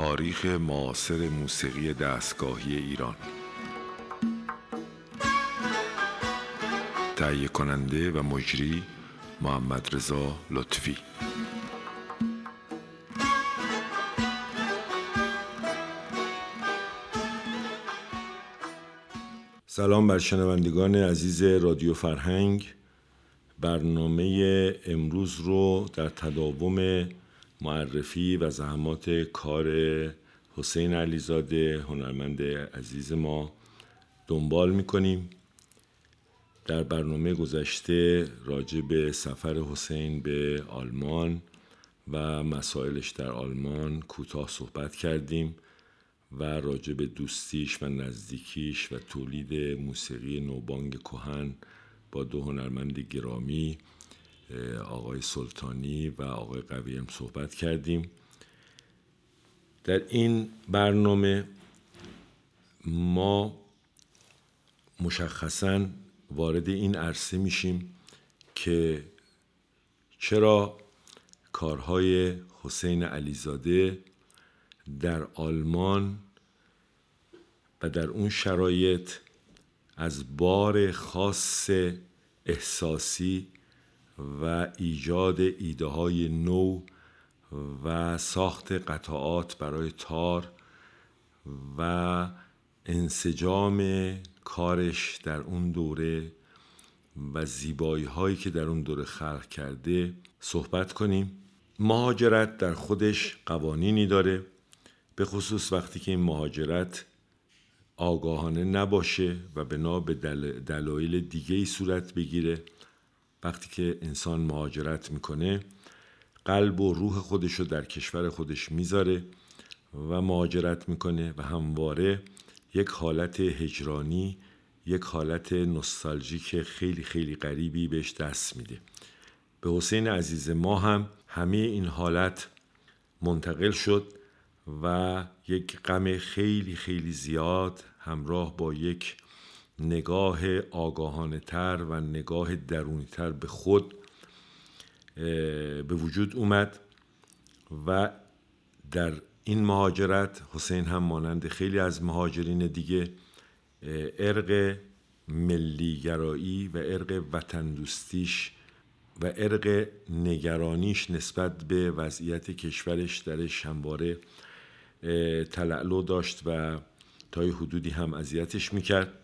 تاریخ معاصر موسیقی دستگاهی ایران. تهیه کننده و مجری محمد رضا لطفی. سلام بر شنوندگان عزیز رادیو فرهنگ. برنامه امروز رو در تداوم معرفی و زحمات کار حسین علیزاده هنرمند عزیز ما دنبال می‌کنیم. در برنامه گذشته راجع به سفر حسین به آلمان و مسائلش در آلمان کوتاه صحبت کردیم و راجع به دوستیش و نزدیکیش و تولید موسیقی نوبانگ کهن با دو هنرمند گرامی آقای سلطانی و آقای قویم صحبت کردیم. در این برنامه ما مشخصا وارد این عرصه میشیم که چرا کارهای حسین علیزاده در آلمان و در اون شرایط از بار خاص احساسی و ایجاد ایده های نو و ساخت قطعات برای تار و انسجام کارش در اون دوره و زیبایی هایی که در اون دوره خلق کرده صحبت کنیم. مهاجرت در خودش قوانینی داره به خصوص وقتی که این مهاجرت آگاهانه نباشه و بنا به دلایل دیگه ای صورت بگیره. وقتی که انسان مهاجرت می‌کنه قلب و روح خودش رو در کشور خودش می‌ذاره و مهاجرت می‌کنه و همواره یک حالت هجرانی یک حالت نوستالژیک خیلی خیلی غریبی بهش دست میده. به حسین عزیز ما هم همه این حالت منتقل شد و یک غم خیلی خیلی زیاد همراه با یک نگاه آگاهانه تر و نگاه درونی تر به خود به وجود اومد و در این مهاجرت حسین هم مانند خیلی از مهاجرین دیگه ارق ملیگرایی و ارق وطن دوستیش و ارق نگرانیش نسبت به وضعیت کشورش درش همواره تلعلو داشت و تا حدودی هم اذیتش می‌کرد.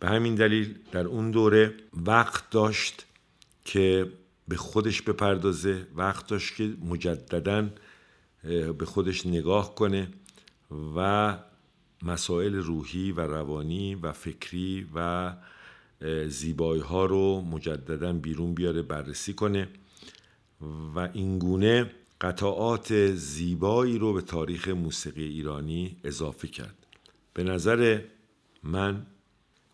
به همین دلیل در اون دوره وقت داشت که به خودش بپردازه وقت داشت که مجددا به خودش نگاه کنه و مسائل روحی و روانی و فکری و زیبایی ها رو مجددا بیرون بیاره بررسی کنه و اینگونه قطعات زیبایی رو به تاریخ موسیقی ایرانی اضافه کرد. به نظر من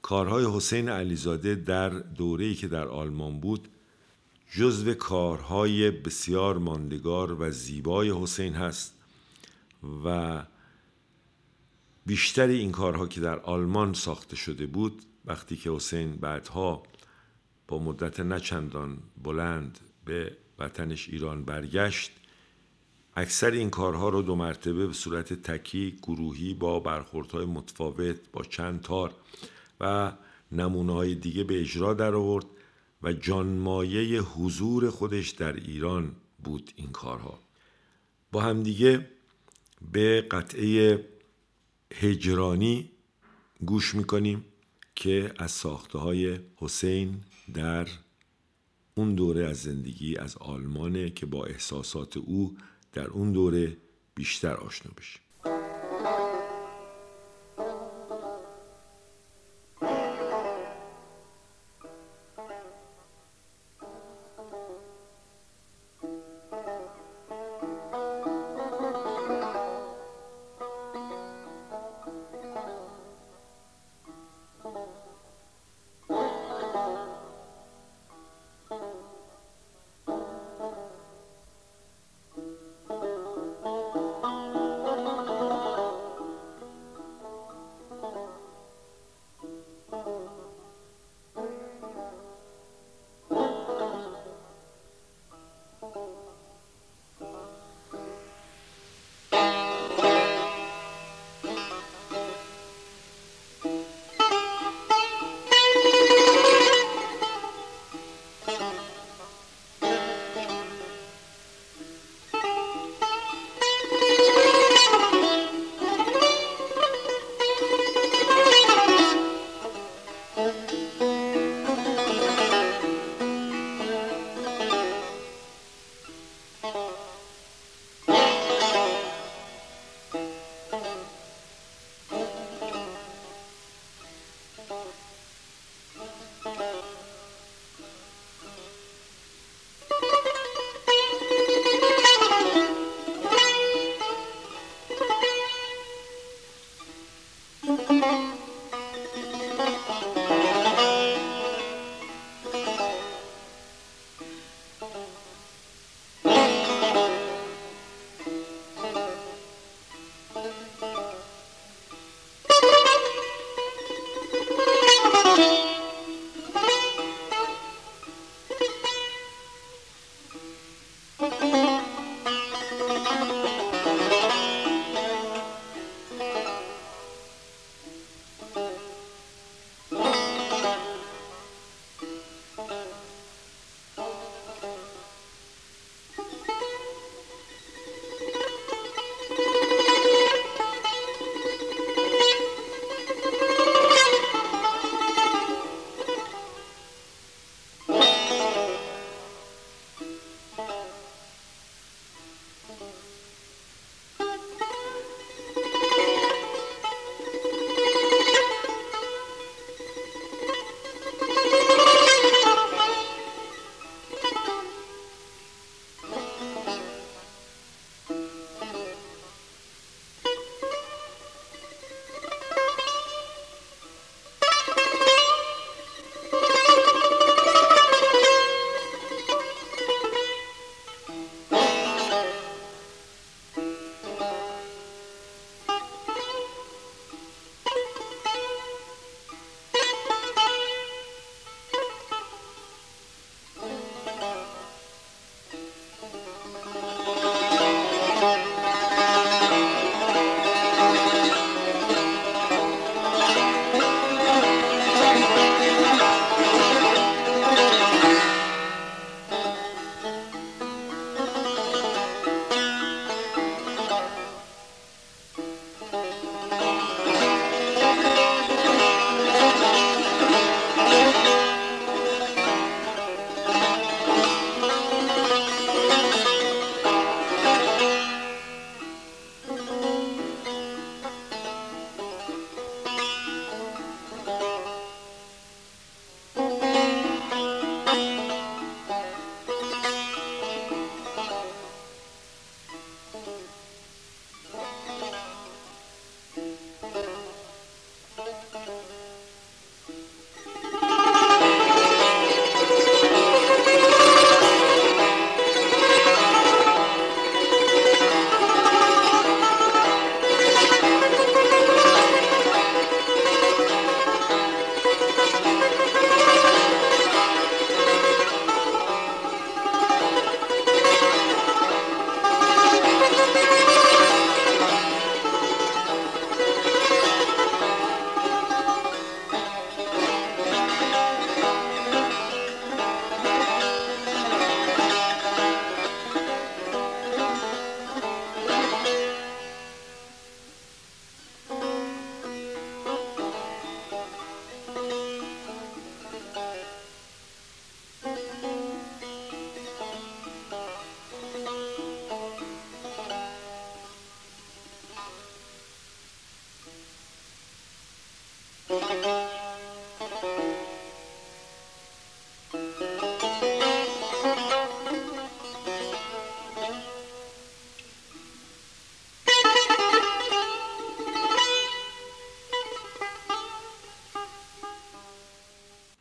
کارهای حسین علیزاده در دوره‌ای که در آلمان بود جزو کارهای بسیار ماندگار و زیبای حسین هست و بیشتر این کارها که در آلمان ساخته شده بود وقتی که حسین بعدها با مدت نچندان بلند به وطنش ایران برگشت اکثر این کارها رو دو مرتبه به صورت تکی گروهی با برخوردهای متفاوت با چند تار و نمونه های دیگه به اجرا در آورد و جانمایه حضور خودش در ایران بود این کارها. با همدیگه به قطعه هجرانی گوش می‌کنیم که از ساخته های حسین در اون دوره از زندگی از آلمانه که با احساسات او در اون دوره بیشتر آشنا بشیم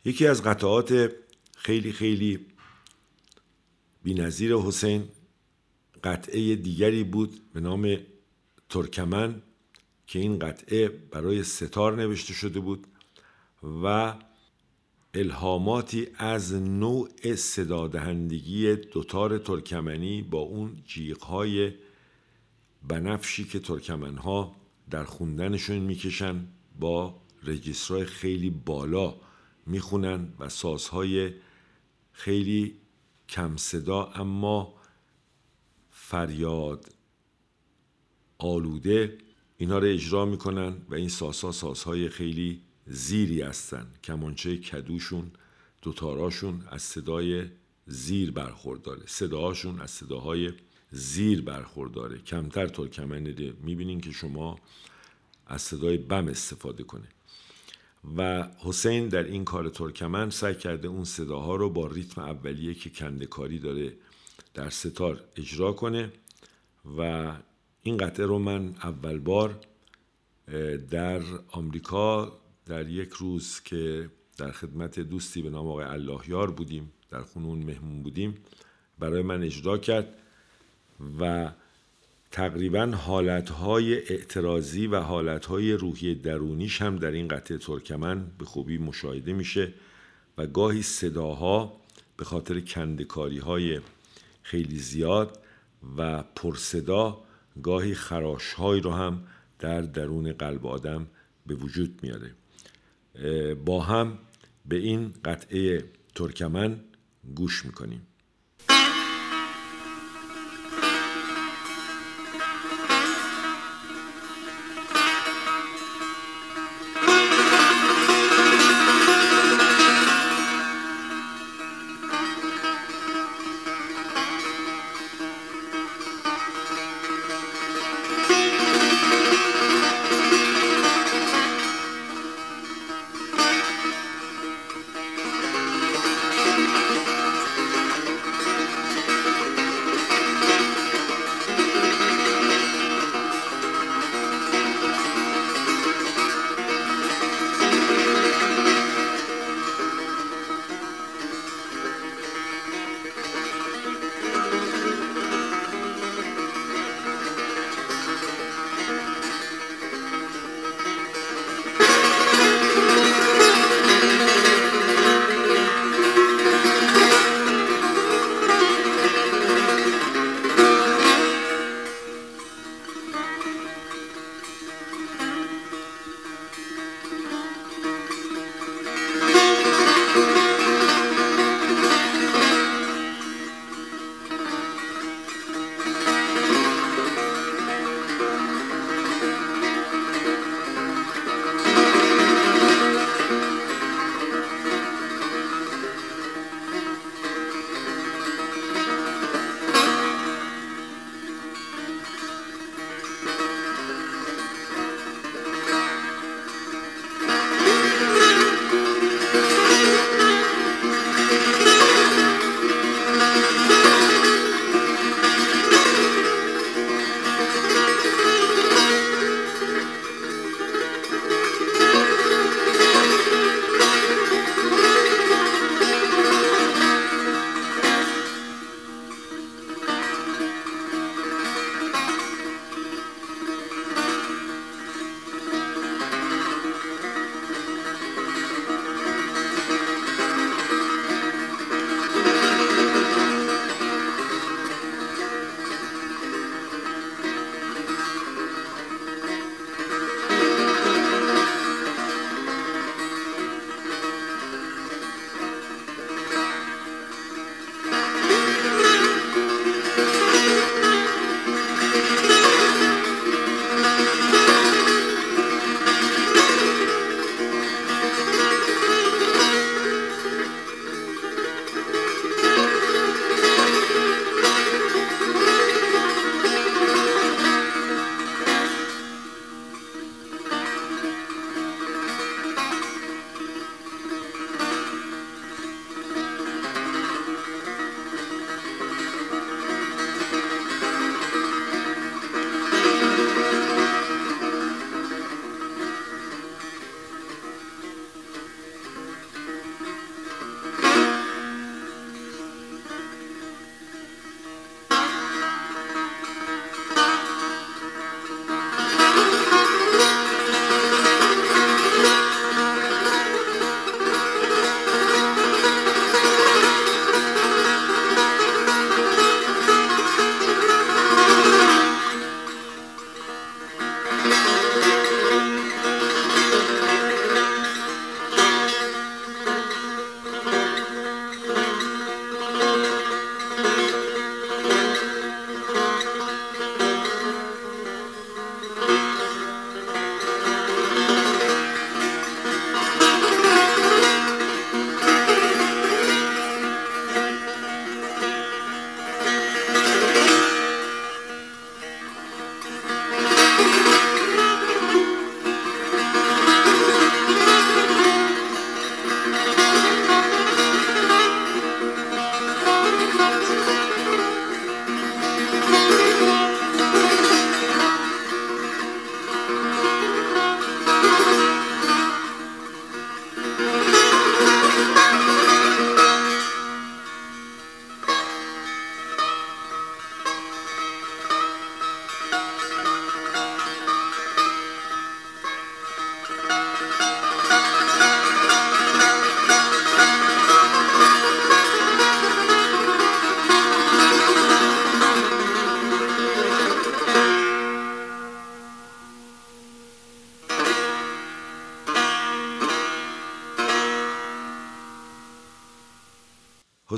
یکی از قطعات خیلی خیلی بینظیر حسین قطعه دیگری بود به نام ترکمن که این قطعه برای ستار نوشته شده بود و الهاماتی از نوع صدادهندگی دوتار ترکمنی با اون جیغهای بنفشی که ترکمنها در خوندنشون می‌کشن با رجیسترهای خیلی بالا. می‌خونن و سازهای خیلی کم صدا اما فریاد آلوده اینا رو اجرا می‌کنن و این ساسا سازهای خیلی زیری هستن. کمانچه کدوشون دوتاراشون از صدای زیر برخورداره. صداهاشون از صداهای زیر برخورداره. کمتر ترکمنه می‌بینین که شما از صدای بم استفاده کنه و حسین در این کار ترکمن سعی کرده اون صداها رو با ریتم اولیه که کندکاری داره در ستار اجرا کنه و این قطعه رو من اول بار در آمریکا در یک روز که در خدمت دوستی به نام آقای اللهیار بودیم در خونون مهمون بودیم برای من اجرا کرد و تقریبا حالتهای اعتراضی و حالتهای روحی درونیش هم در این قطعه ترکمن به خوبی مشاهده میشه و گاهی صداها به خاطر کندکاری های خیلی زیاد و پرصدا گاهی خراشهایی رو هم در درون قلب آدم به وجود میاره. با هم به این قطعه ترکمن گوش می‌کنیم.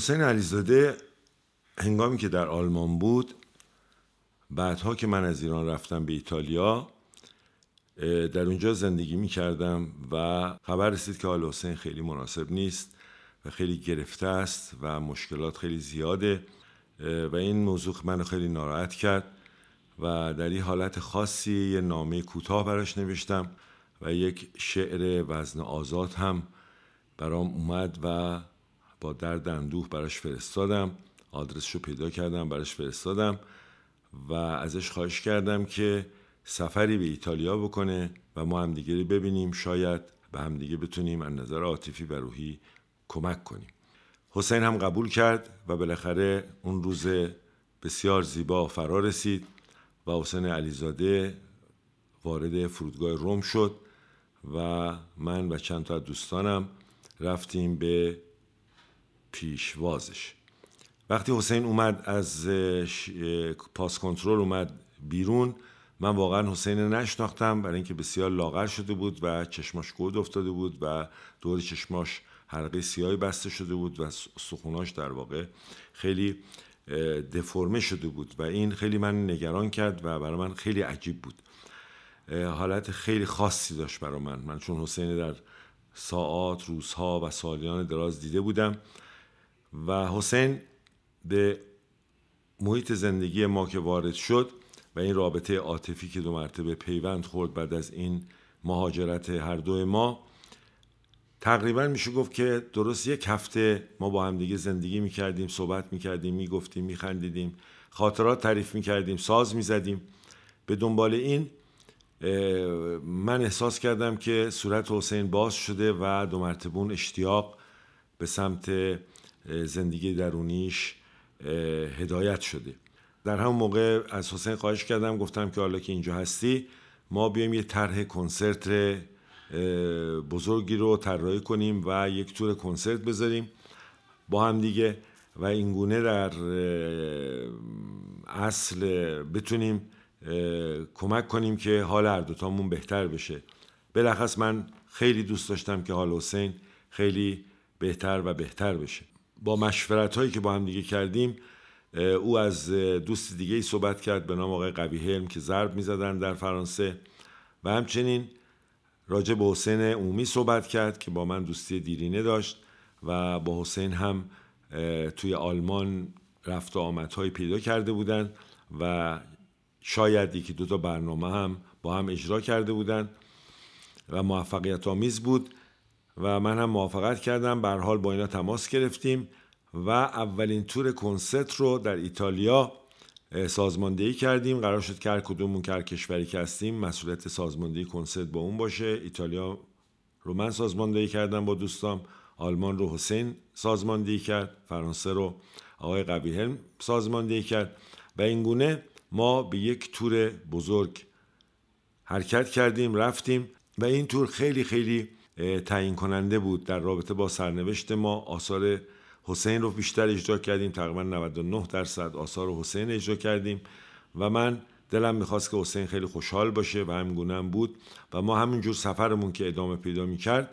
حسین علیزاده هنگامی که در آلمان بود بعدها که من از ایران رفتم به ایتالیا در اونجا زندگی می کردم و خبر رسید که حال حسین خیلی مناسب نیست و خیلی گرفته است و مشکلات خیلی زیاده و این موضوع منو خیلی ناراحت کرد و در این حالت خاصی یه نامه کوتاه براش نوشتم و یک شعر وزن آزاد هم برام اومد و با درد اندوه براش فرستادم. آدرسش رو پیدا کردم براش فرستادم و ازش خواهش کردم که سفری به ایتالیا بکنه و ما همدیگه رو ببینیم. شاید به همدیگه بتونیم از نظر عاطفی و روحی کمک کنیم. حسین هم قبول کرد و بالاخره اون روز بسیار زیبا فرا رسید و حسین علیزاده وارد فرودگاه روم شد و من و چند تا دوستانم رفتیم به پیشوازش. وقتی حسین اومد از پاس کنترل اومد بیرون من واقعا حسین نشناختم برای اینکه بسیار لاغر شده بود و چشماش گود افتاده بود و دور چشماش حلقه سیاهی بسته شده بود و سخوناش در واقع خیلی دفرمه شده بود و این خیلی من نگران کرد و برای من خیلی عجیب بود. حالت خیلی خاصی داشت برای من. من چون حسین در ساعات روزها و سالیان دراز دیده بودم و حسین به محیط زندگی ما که وارد شد و این رابطه عاطفی که دو مرتبه پیوند خورد بعد از این مهاجرت هر دو ما تقریبا میشه گفت که درست یک هفته ما با هم دیگه زندگی می‌کردیم صحبت می‌کردیم می‌گفتیم میخندیدیم خاطرات تعریف می‌کردیم ساز می‌زدیم. به دنبال این من احساس کردم که صورت حسین باز شده و دو مرتبون اشتیاق به سمت زندگی درونیش هدایت شده. در همون موقع از حسین خواهش کردم گفتم که حالا که اینجا هستی ما بیایم یه طرح کنسرت بزرگی رو طراحی کنیم و یک تور کنسرت بذاریم با هم دیگه و اینگونه در اصل بتونیم کمک کنیم که حال هر دوتامون بهتر بشه. بلخص من خیلی دوست داشتم که حال حسین خیلی بهتر و بهتر بشه. با مشورت هایی که با هم دیگه کردیم او از دوست دیگه ای صحبت کرد به نام آقای قوی هلم که ضرب می‌زدن در فرانسه و همچنین راجع به حسین عمومی صحبت کرد که با من دوستی دیرینه داشت و با حسین هم توی آلمان رفت و آمدهایی پیدا کرده بودن و شاید یکی دو تا برنامه هم با هم اجرا کرده بودن و موفقیت آمیز بود. و من هم موافقت کردم. بر حال با اینا تماس گرفتیم و اولین تور کنسرت رو در ایتالیا سازماندهی کردیم. قرار شد که هر کدومون که هر کشوری که هستیم مسئولیت سازماندهی کنسرت با اون باشه. ایتالیا رو من سازماندهی کردم با دوستام. آلمان رو حسین سازماندهی کرد. فرانسه رو آقای قبیهلم سازماندهی کرد. و این گونه ما به یک تور بزرگ حرکت کردیم رفتیم. و این تور خیلی خیلی تعیین کننده بود در رابطه با سرنوشت ما. آثار حسین رو بیشتر اجرا کردیم. تقریبا 99 درصد آثار حسین اجرا کردیم. و من دلم می‌خواست که حسین خیلی خوشحال باشه و همگونه هم بود. و ما همینجور سفرمون که ادامه پیدا می‌کرد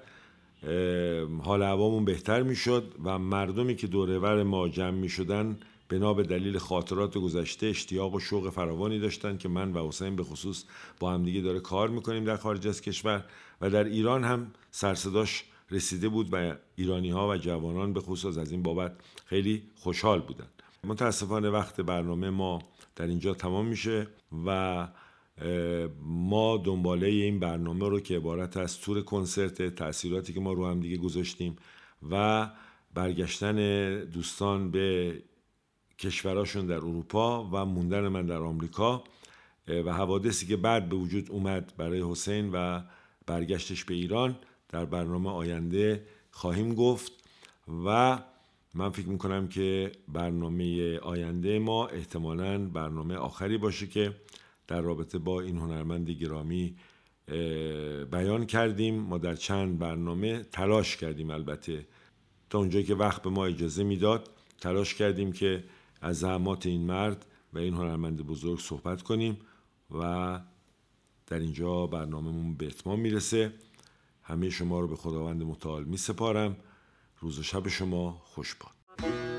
حال هوامون بهتر می‌شد و مردمی که دورور ما جمع می‌شدن بنا به دلیل خاطرات گذشته اشتیاق و شوق فراوانی داشتن که من و حسین به خصوص با همدیگه داره کار می‌کنیم در خارج از کشور و در ایران هم سرصداش رسیده بود و ایرانی ها و جوانان به خصوص از این بابت خیلی خوشحال بودن متاسفانه وقت برنامه ما در اینجا تمام میشه و ما دنباله این برنامه رو که عبارت از تور کنسرت تاثیراتی که ما رو هم دیگه گذاشتیم و برگشتن دوستان به کشوراشون در اروپا و موندن من در آمریکا و حوادثی که بعد به وجود اومد برای حسین و برگشتش به ایران در برنامه آینده خواهیم گفت و من فکر می‌کنم که برنامه آینده ما احتمالا برنامه آخری باشه که در رابطه با این هنرمند گرامی بیان کردیم. ما در چند برنامه تلاش کردیم البته. تا اونجایی که وقت به ما اجازه می‌داد تلاش کردیم که از زحمات این مرد و این هنرمند بزرگ صحبت کنیم و در اینجا برنامهمون به اتمام می‌رسه. همه شما رو به خداوند متعال می سپارم روز و شب شما خوش باد.